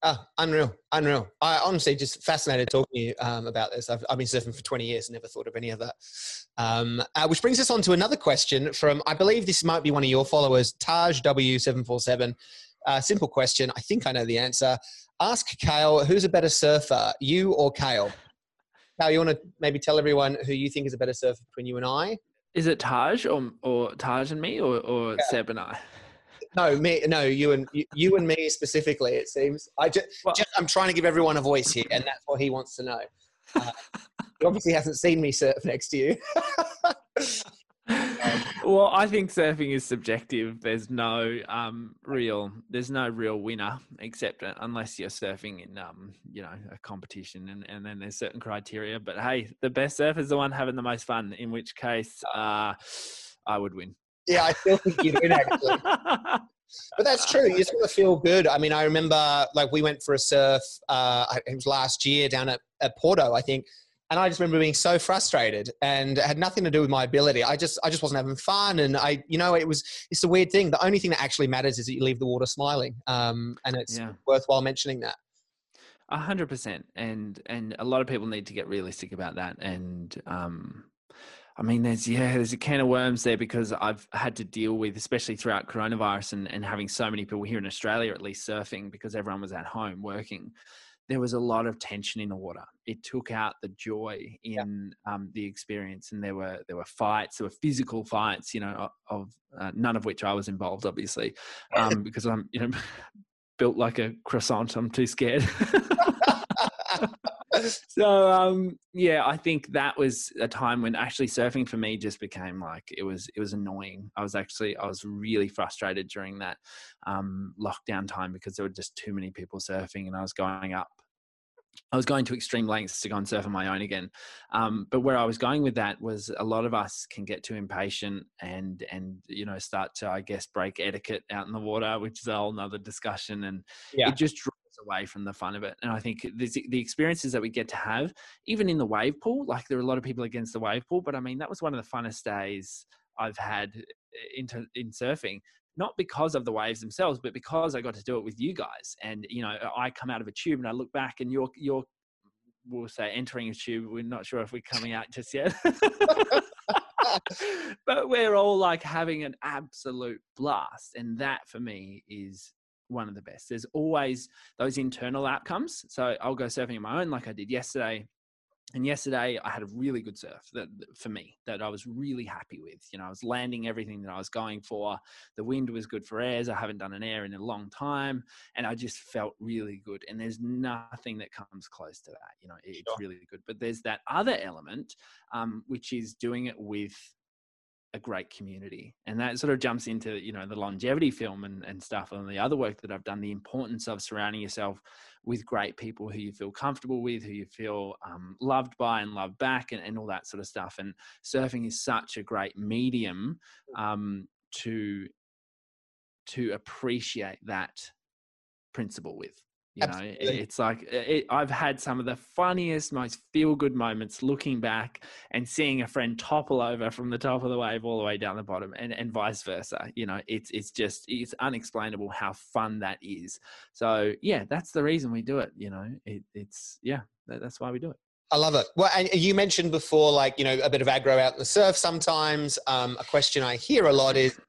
Oh, unreal, unreal. I honestly just fascinated talking to you um, about this. I've, I've, been surfing for 20 years, and never thought of any of that. Um, uh, which brings us on to another question from, I believe this might be one of your followers, Taj W747. Uh, simple question. I think I know the answer. Ask Kale, who's a better surfer, you or Kale? Kale, you want to maybe tell everyone who you think is a better surfer between you and I? Is it Taj or, or Taj and me or, or yeah. Seb and I? No, me, no, you and you, you, and me specifically. It seems I just, well, just, I'm trying to give everyone a voice here, and that's what he wants to know. Uh, he obviously hasn't seen me surf next to you. (laughs) well, I think surfing is subjective. There's no um, real, there's no real winner except unless you're surfing in, um, you know, a competition, and, and then there's certain criteria. But hey, the best surfer is the one having the most fun. In which case, uh, I would win. Yeah, I still think you'd win actually. (laughs) but that's true. You just want to feel good. I mean, I remember like we went for a surf. Uh, it was last year down at, at Porto, I think, and I just remember being so frustrated, and it had nothing to do with my ability. I just I just wasn't having fun, and I you know it was it's a weird thing. The only thing that actually matters is that you leave the water smiling, um, and it's yeah. worthwhile mentioning that. A hundred percent, and and a lot of people need to get realistic about that. And um, I mean, there's yeah, there's a can of worms there because I've had to deal with, especially throughout coronavirus, and and having so many people here in Australia at least surfing because everyone was at home working there was a lot of tension in the water. It took out the joy in yeah. um, the experience, and there were there were fights, there were physical fights. You know, of uh, none of which I was involved, obviously, (laughs) um, because I'm you know (laughs) built like a croissant. I'm too scared. (laughs) (laughs) so um, yeah, I think that was a time when actually surfing for me just became like it was it was annoying. I was actually I was really frustrated during that um, lockdown time because there were just too many people surfing, and I was going up I was going to extreme lengths to go and surf on my own again. Um, but where I was going with that was a lot of us can get too impatient and and you know start to I guess break etiquette out in the water, which is a whole nother discussion. And yeah. it just away from the fun of it. And I think the experiences that we get to have, even in the wave pool, like there are a lot of people against the wave pool, but I mean that was one of the funnest days I've had eh, in, in surfing not because of the waves themselves, but because I got to do it with you guys. And you know, I come out of a tube and I look back, and you're you're we'll say entering a tube. We're not sure if we're coming out just yet. (laughs) but we're all like having an absolute blast. And that for me is one of the best. There's always those internal outcomes. So I'll go surfing on my own, like I did yesterday and yesterday I had a really good surf that for me that I was really happy with. You know, I was landing everything that I was going for. The wind was good for airs. I haven't done an air in a long time, and I just felt really good. And there's nothing that comes close to that. You know, it's sure. really good. But there's that other element, um, which is doing it with a great community and that sort of jumps into you know the longevity film and, and stuff and the other work that i've done the importance of surrounding yourself with great people who you feel comfortable with who you feel um, loved by and loved back and, and all that sort of stuff and surfing is such a great medium um, to to appreciate that principle with you know, it's like it, I've had some of the funniest, most feel good moments looking back and seeing a friend topple over from the top of the wave all the way down the bottom and, and vice versa. You know, it's, it's just, it's unexplainable how fun that is. So, yeah, that's the reason we do it. You know, it, it's, yeah, that, that's why we do it. I love it. Well, and you mentioned before, like, you know, a bit of aggro out in the surf sometimes. Um, a question I hear a lot is,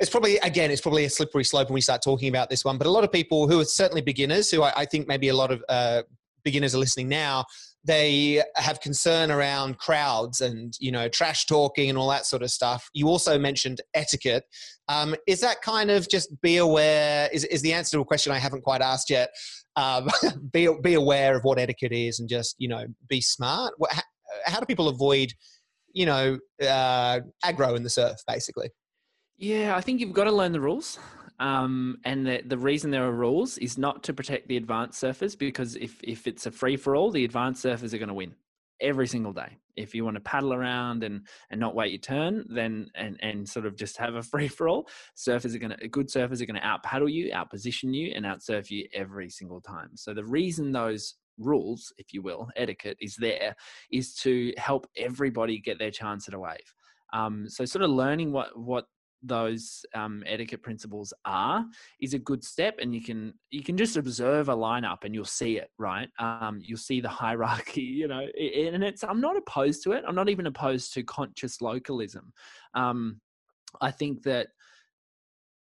it's probably again it's probably a slippery slope when we start talking about this one but a lot of people who are certainly beginners who i, I think maybe a lot of uh, beginners are listening now they have concern around crowds and you know trash talking and all that sort of stuff. You also mentioned etiquette. Um, is that kind of just be aware is, is the answer to a question i haven't quite asked yet um, (laughs) be, be aware of what etiquette is and just you know be smart? How, how do people avoid you know uh, aggro in the surf basically yeah, I think you've got to learn the rules. Um, and the, the reason there are rules is not to protect the advanced surfers because if, if it's a free for all, the advanced surfers are going to win every single day. If you want to paddle around and, and not wait your turn, then and, and sort of just have a (laughs) free for all, surfers are going to good surfers are going to out paddle you, out position you, and out surf you every single time. So the reason those rules, if you will, etiquette is there, is to help everybody get their chance at a wave. Um, so sort of learning what what those um, etiquette principles are is a good step and you can you can just observe a lineup and you'll see it right? Um, you'll see the (laughs) hierarchy you know and it's i'm not opposed to it. I'm not even opposed to conscious localism. Um, i think that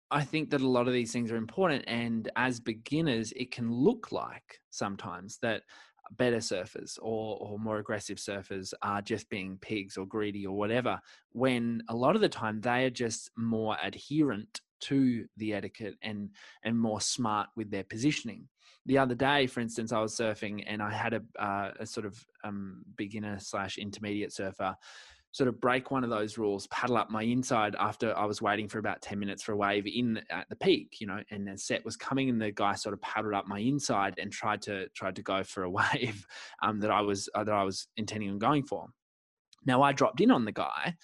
I think that a lot of these things are important, and as beginners, it can look like sometimes that better surfers or, or more aggressive surfers are just being pigs or greedy or whatever, when a lot of the time they are just more adherent to the etiquette and and more smart with their positioning. The other day, for instance, I was surfing and I had a, uh, a sort of um, beginner slash intermediate surfer sort of break one of those rules, paddle up my inside after I was waiting for about 10 minutes for a wave in at the peak, you know, and the set was coming and the guy sort of paddled up my inside and tried to tried to go for a (laughs) wave um, that I was uh, that I was intending on going for. Now I dropped in on the guy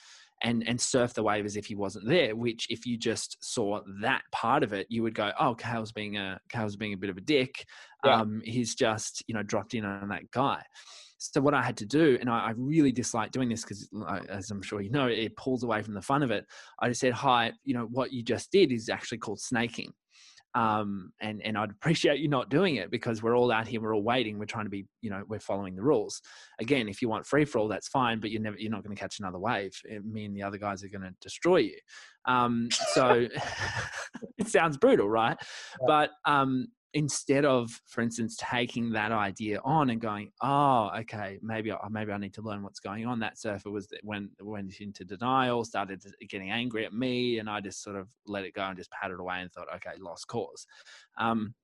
and and surfed the wave as if he wasn't there. Which, if you just saw that part of it, you would go, "Oh, Kale's being a Kale's being a bit of a dick. Yeah. Um, he's just you know dropped in on that guy." So what I had to do, and I, I really dislike doing this because, as I'm sure you know, it pulls away from the fun of it. I just said, "Hi, you know what you just did is actually called snaking." um, and and I'd (laughs) appreciate you not doing it because we're all out here, we're all waiting, we're trying to be, you know, we're following the rules. Again, if you want free for all, that's fine, but you're never, you're not going to catch another wave. Me and the other guys are going to destroy you. Um, so (laughs) it sounds brutal, right? But um, instead of, for instance, taking that idea on and going, oh, okay, maybe I, maybe I need to learn what's going on. That surfer was when went into denial, started getting angry at me, and I just sort of let it go and just patted away and thought, okay, lost cause. Um,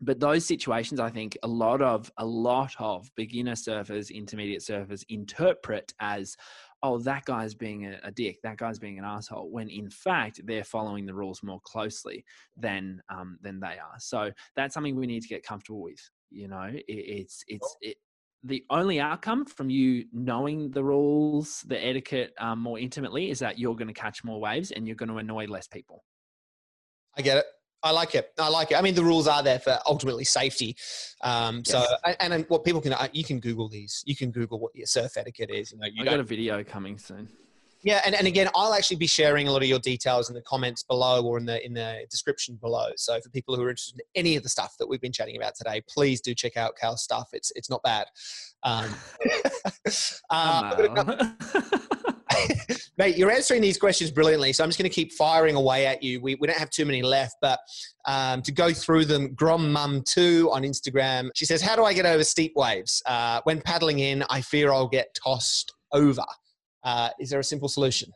but those situations i think a lot of a lot of beginner surfers intermediate surfers interpret as oh that guy's being a, a, dick that guy's being an asshole when in fact they're following the rules more closely than um, than they are. So that's something we need to get comfortable with you know it, it's it's it, the only outcome from you knowing the rules the etiquette um, more intimately is that you're going to catch more waves and you're going to annoy less people. I get it I like it. I like it. I mean, the rules are there for ultimately safety. Um, yes. So, and, and, what people can, uh, you can Google these. You can Google what your surf etiquette is. You know, you I got a video coming soon. Yeah, and, and again, I'll actually be sharing a lot of your details in the comments below or in the in the description below. So for people who are interested in any of the stuff that we've been chatting about today, please do check out Cal's stuff. It's it's not bad. Um, (laughs) uh, (laughs) (laughs) Mate, you're answering these questions brilliantly. So I'm just going to keep firing away at you. We, we don't have too many left, but um, to go through them, Grom Mum 2 on Instagram. She says, How do I get over steep waves? Uh, when paddling in, I fear I'll get tossed over. Uh, is there a simple solution?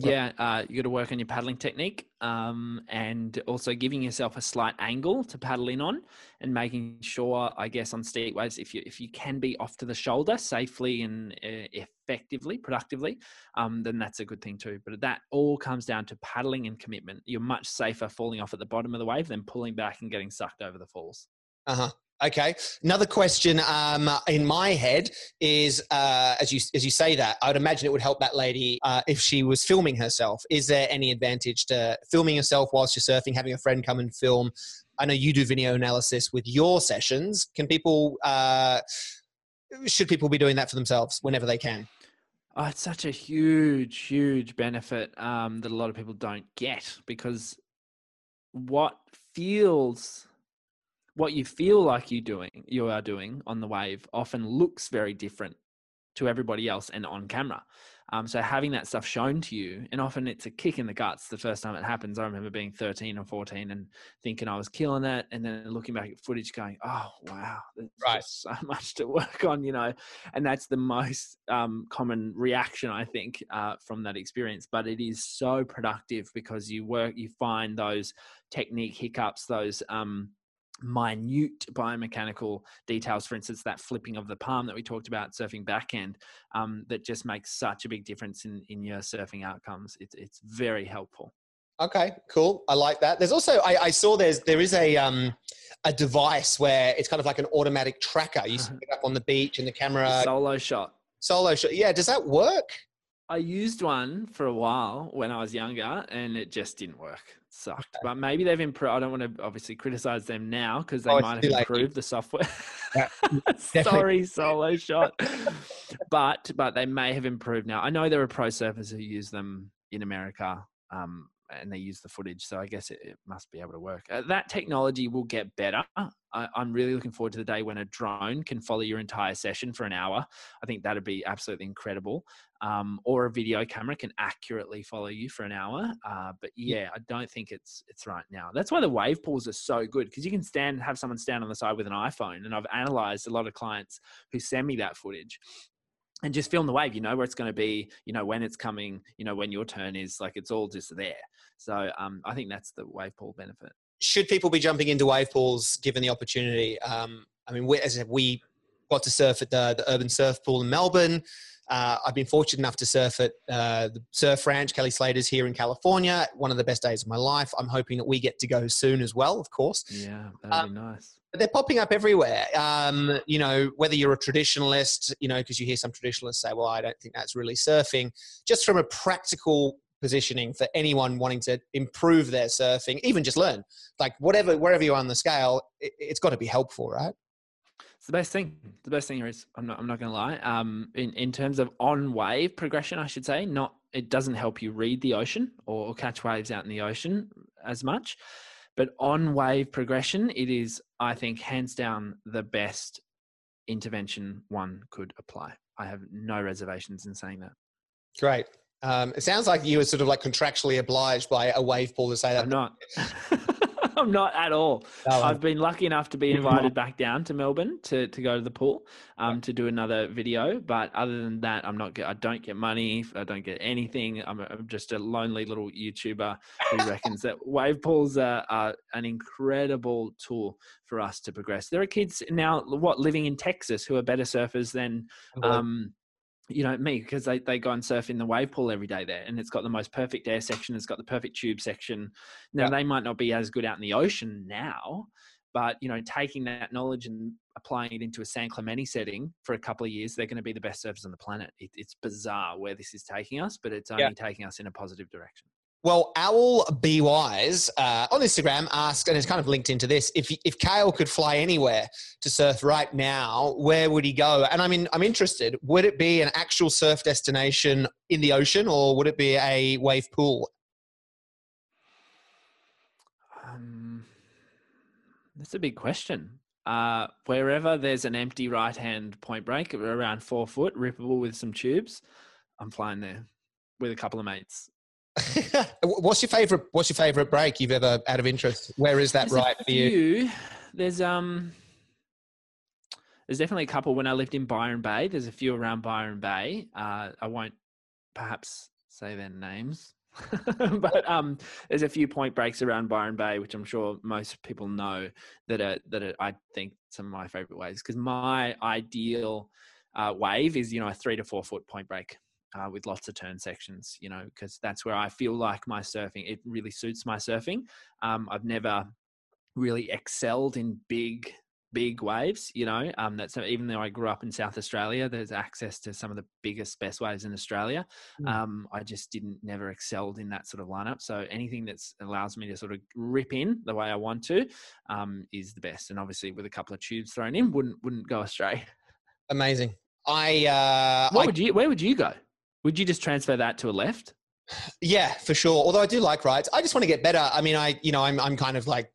Yeah, uh, you got to work on your paddling technique um, and also giving yourself a slight angle to paddle in on and making sure, I guess, on steep waves, if you if you can be off to the shoulder safely and uh, effectively, productively, um, then that's a good thing too. But that all comes down to paddling and commitment. You're much safer falling off at the bottom of the wave than pulling back and getting sucked over the falls. Uh huh. Okay. Another question um, in my head is, uh, as you as you say that, I would imagine it would help that lady uh, if she was filming herself. Is there any advantage to filming yourself whilst you're surfing, having a friend come and film? I know you do video analysis with your sessions. Can people? Uh, should people be doing that for themselves whenever they can? Oh, it's such a huge, huge benefit um, that a lot of people don't get because what feels what you feel like you doing you are doing on the wave often looks very different to everybody else and on camera. Um, so having that stuff shown to you, and often it's a kick in the guts the first time it happens. I remember being 13 or 14 and thinking I was killing it, and then looking back at footage, going, "Oh wow, there's right. so (laughs) much to work on," you know. And that's the most um, common reaction I think uh, from that experience. But it is so productive because you work, you find those technique hiccups, those um, minute biomechanical details, for instance, that flipping of the palm that we talked about surfing backhand, um, that just makes such a big difference in, in your surfing outcomes. It's, it's very helpful. Okay, cool. I like that. There's also I, I saw there's there is a um a device where it's kind of like an automatic tracker. You set it up on the beach and the camera Soloshot. Solo shot. Yeah, does that work? I used one for a while when I was younger, and it just didn't work. It sucked. Okay. But maybe they've improved. I don't want to obviously criticize them now because they oh, might have improved the software. Yeah, (laughs) Sorry, Soloshot. but but they may have improved now. I know there are pro surfers who use them in America. Um, and they use the footage. So I guess it, it must be able to work. Uh, that technology will get better. I, am really looking forward to the day when a drone can follow your entire session for an hour. I think that'd be absolutely incredible. Um, or a video camera can accurately follow you for an hour. Uh, but yeah, I don't think it's it's right now. That's why the wave pools are so good because you can stand have someone stand on the side with an iPhone. And I've analyzed a lot of clients who send me that footage and just film the wave you know where it's going to be you know when it's coming you know when your turn is like it's all just there so um, i think that's the wave pool benefit should people be jumping into wave pools given the opportunity um, i mean we, as I said, we got to surf at the, the urban surf pool in melbourne uh, I've been fortunate enough to surf at uh, the Surf Ranch, Kelly Slater's here in California. One of the best days of my life. I'm hoping that we get to go soon as well, of course. Yeah, that'd um, be nice. But they're popping up everywhere. Um, you know, whether you're a traditionalist, you know, because you hear some traditionalists say, well, I don't think that's really surfing. Just from a practical positioning for anyone wanting to improve their surfing, even just learn, like whatever, wherever you are on the scale, it, it's got to be helpful, right? It's the best thing. The best thing is I'm not. I'm not going to lie. Um, in in terms of on wave progression, I should say, not. It doesn't help you read the ocean or catch waves out in the ocean as much, but on wave progression, it is, I think, hands down the best intervention one could apply. I have no reservations in saying that. Great. Um, it sounds like you were sort of like contractually obliged by a wave pool to say that. I'm not. (laughs) (laughs) I'm not at all. No, I've been lucky enough to be invited back down to Melbourne to, to go to the pool um, to do another video. But other than that, I'm not. I don't get money. I don't get anything. I'm, a, I'm just a lonely little YouTuber who (laughs) reckons that wave pools are, are, an incredible tool for us to progress. There are kids now, what living in Texas, who are better surfers than. Um, you know me because they, they go and surf in the wave pool every day there and it's got the most perfect air section it's got the perfect tube section now yeah. they might not be as good out in the ocean now but you know taking that knowledge and applying it into a san clemente setting for a couple of years they're going to be the best surfers on the planet it, it's bizarre where this is taking us but it's only yeah. taking us in a positive direction well, Owl Be Wise uh, on Instagram asked, and it's kind of linked into this: if if Kale could fly anywhere to surf right now, where would he go? And I mean, I'm interested. Would it be an actual surf destination in the ocean, or would it be a wave pool? Um, that's a big question. Uh, wherever there's an empty right hand point break around four foot, rippable with some tubes, I'm flying there with a couple of mates. (laughs) what's your favorite? What's your favorite break you've ever out of interest? Where is that there's right for you? There's um, there's definitely a couple. When I lived in Byron Bay, there's a few around Byron Bay. Uh, I won't perhaps say their names, (laughs) but um, there's a few point breaks around Byron Bay, which I'm sure most people know that are that are, I think some of my favorite waves because my ideal uh, wave is you know a three to four foot point break uh, with lots of turn sections, you know, because that's where I feel like my surfing, it really suits my surfing. Um, I've never really excelled in big, big waves, you know, um, that's even though I grew up in South Australia, there's access to some of the biggest, best waves in Australia. Mm. Um, I just didn't never excelled in that sort of lineup. So anything that allows me to sort of rip in the way I want to um, is the best. And obviously with a couple of tubes thrown in, wouldn't, wouldn't go astray. Amazing. I, uh, what I, would you, where would you go? Would you just transfer that to a left? Yeah, for sure. Although I do like rights, I just want to get better. I mean, I, you know, I'm, I'm kind of like,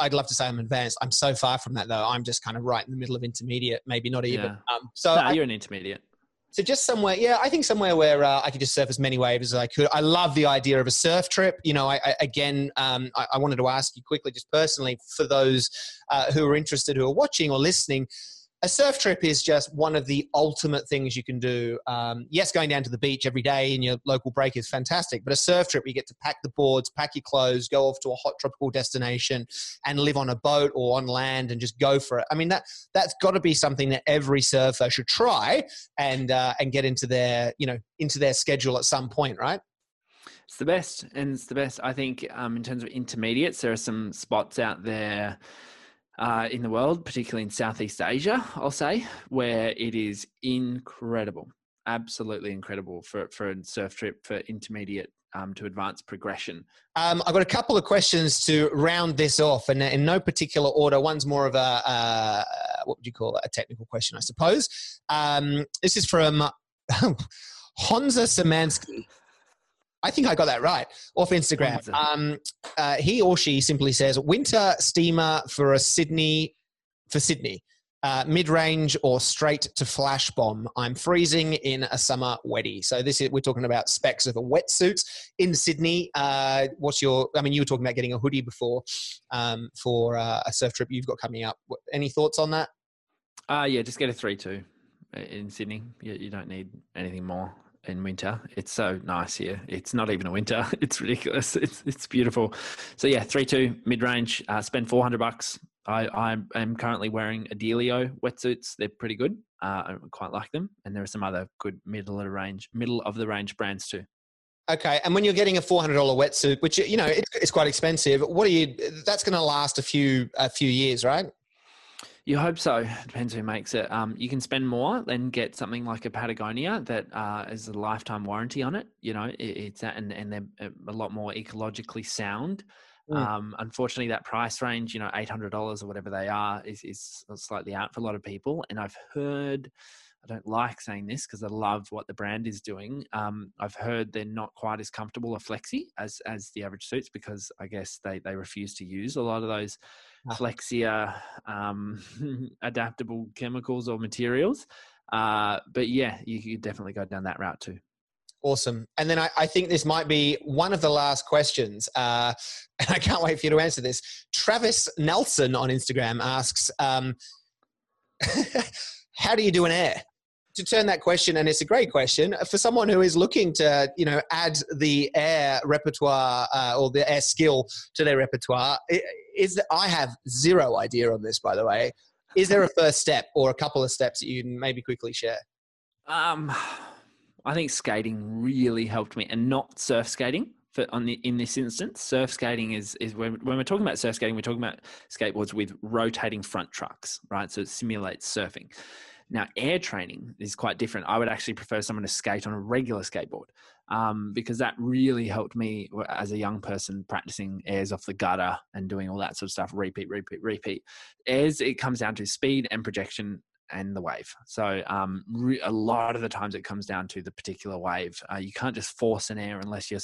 I'd love to say I'm advanced. I'm so far from that though. I'm just kind of right in the middle of intermediate, maybe not even. Yeah. Um, so no, I, you're an intermediate. So just somewhere, yeah, I think somewhere where uh, I could just surf as many waves as I could. I love the idea of a surf trip. You know, I, I again, um, I, I, wanted to ask you quickly, just personally, for those uh, who are interested, who are watching or listening a surf trip is just one of the ultimate things you can do. Um, yes, going down to the beach every day in your local break is fantastic, but a surf trip, you get to pack the boards, pack your clothes, go off to a hot tropical destination, and live on a boat or on land and just go for it. I mean that that's got to be something that every surfer should try and uh, and get into their you know into their schedule at some point, right? It's the best, and it's the best. I think um, in terms of intermediates, there are some spots out there uh, in the world, particularly in Southeast Asia, I'll say, where it is incredible, absolutely incredible for, for a surf trip for intermediate um, to advanced progression. Um, I've got a couple of questions to round this off, and in no particular order. One's more of a uh, what would you call it? A technical question, I suppose. Um, this is from (laughs) Honza Samansky. I think I got that right off Instagram. Um, uh, he or she simply says winter steamer for a Sydney for Sydney. Uh, mid-range or straight to Flashbomb. I'm freezing in a summer weddy. So this is we're talking about specs of a wetsuit in Sydney. Uh, what's your? I mean, you were talking about getting a hoodie before um, for uh, a surf trip you've got coming up. Any thoughts on that? Uh, yeah, just get a three-two in Sydney. You, you don't need anything more in winter. It's so nice here. It's not even a winter. (laughs) It's ridiculous. It's it's beautiful. So yeah, three two mid range. Uh, spend four hundred bucks. I I am currently wearing Adelio wetsuits. They're pretty good. Uh, I quite like them, and there are some other good middle of the range middle of the range brands too. Okay, and when you're getting a four hundred dollar wetsuit, which you know it's quite expensive, what are you? That's going to last a few a few years, right? You hope so. Depends who makes it. Um, you can spend more and get something like a Patagonia that uh, is a lifetime warranty on it. You know, it, it's and and they're a lot more ecologically sound. Mm. Um, unfortunately, that price range, you know, eight hundred dollars or whatever they are, is is slightly out for a lot of people. And I've heard, I don't like saying this because I love what the brand is doing. Um, I've heard they're not quite as comfortable or flexi as as the average suits because I guess they they refuse to use a lot of those. Flexia um, (laughs) adaptable chemicals or materials. Uh, but yeah, you could definitely go down that route too. Awesome. And then I, I, think this might be one of the last questions. Uh, (laughs) and I can't wait for you to answer this. Travis Nelson on Instagram asks, um, (laughs) how do you do an air? To turn that question, and it's a great question for someone who is looking to, you know, add the air repertoire uh, or the air skill to their repertoire. Is that I have zero idea on this, by the way. Is there a first step or a couple of steps that you can maybe quickly share? Um, I think skating really helped me, and not surf skating. For on the in this instance, surf skating is is when when we're talking about surf skating, we're talking about skateboards with rotating front trucks, right? So it simulates surfing. Now, air training is quite different. I would actually prefer someone to skate on a regular skateboard um, because that really helped me as a young person practicing airs off the gutter and doing all that sort of stuff. Repeat, repeat, repeat. Airs, it comes down to speed and projection and the wave. So um, re- a lot of the times it comes down to the particular wave. Uh, you can't just force an air unless you're